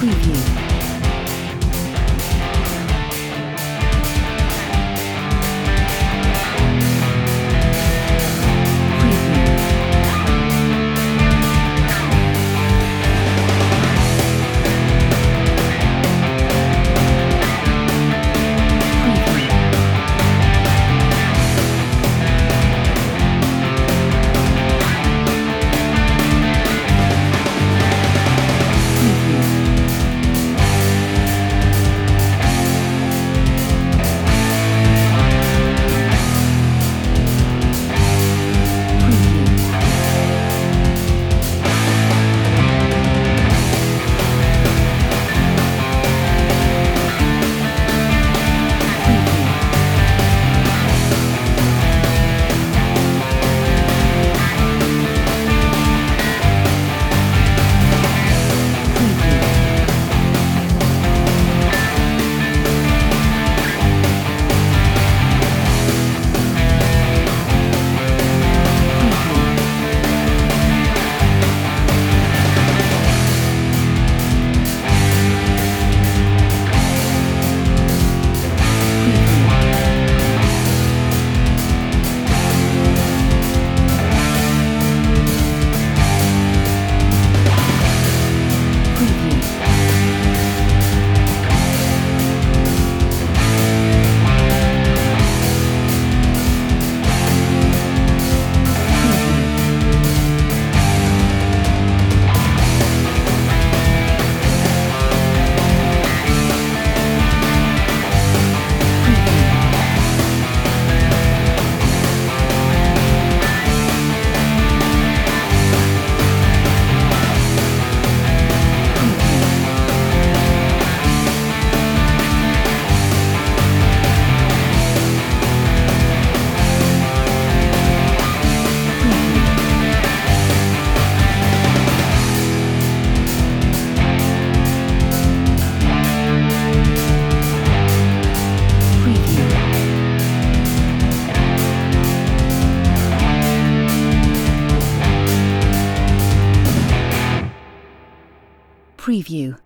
Preview. Preview.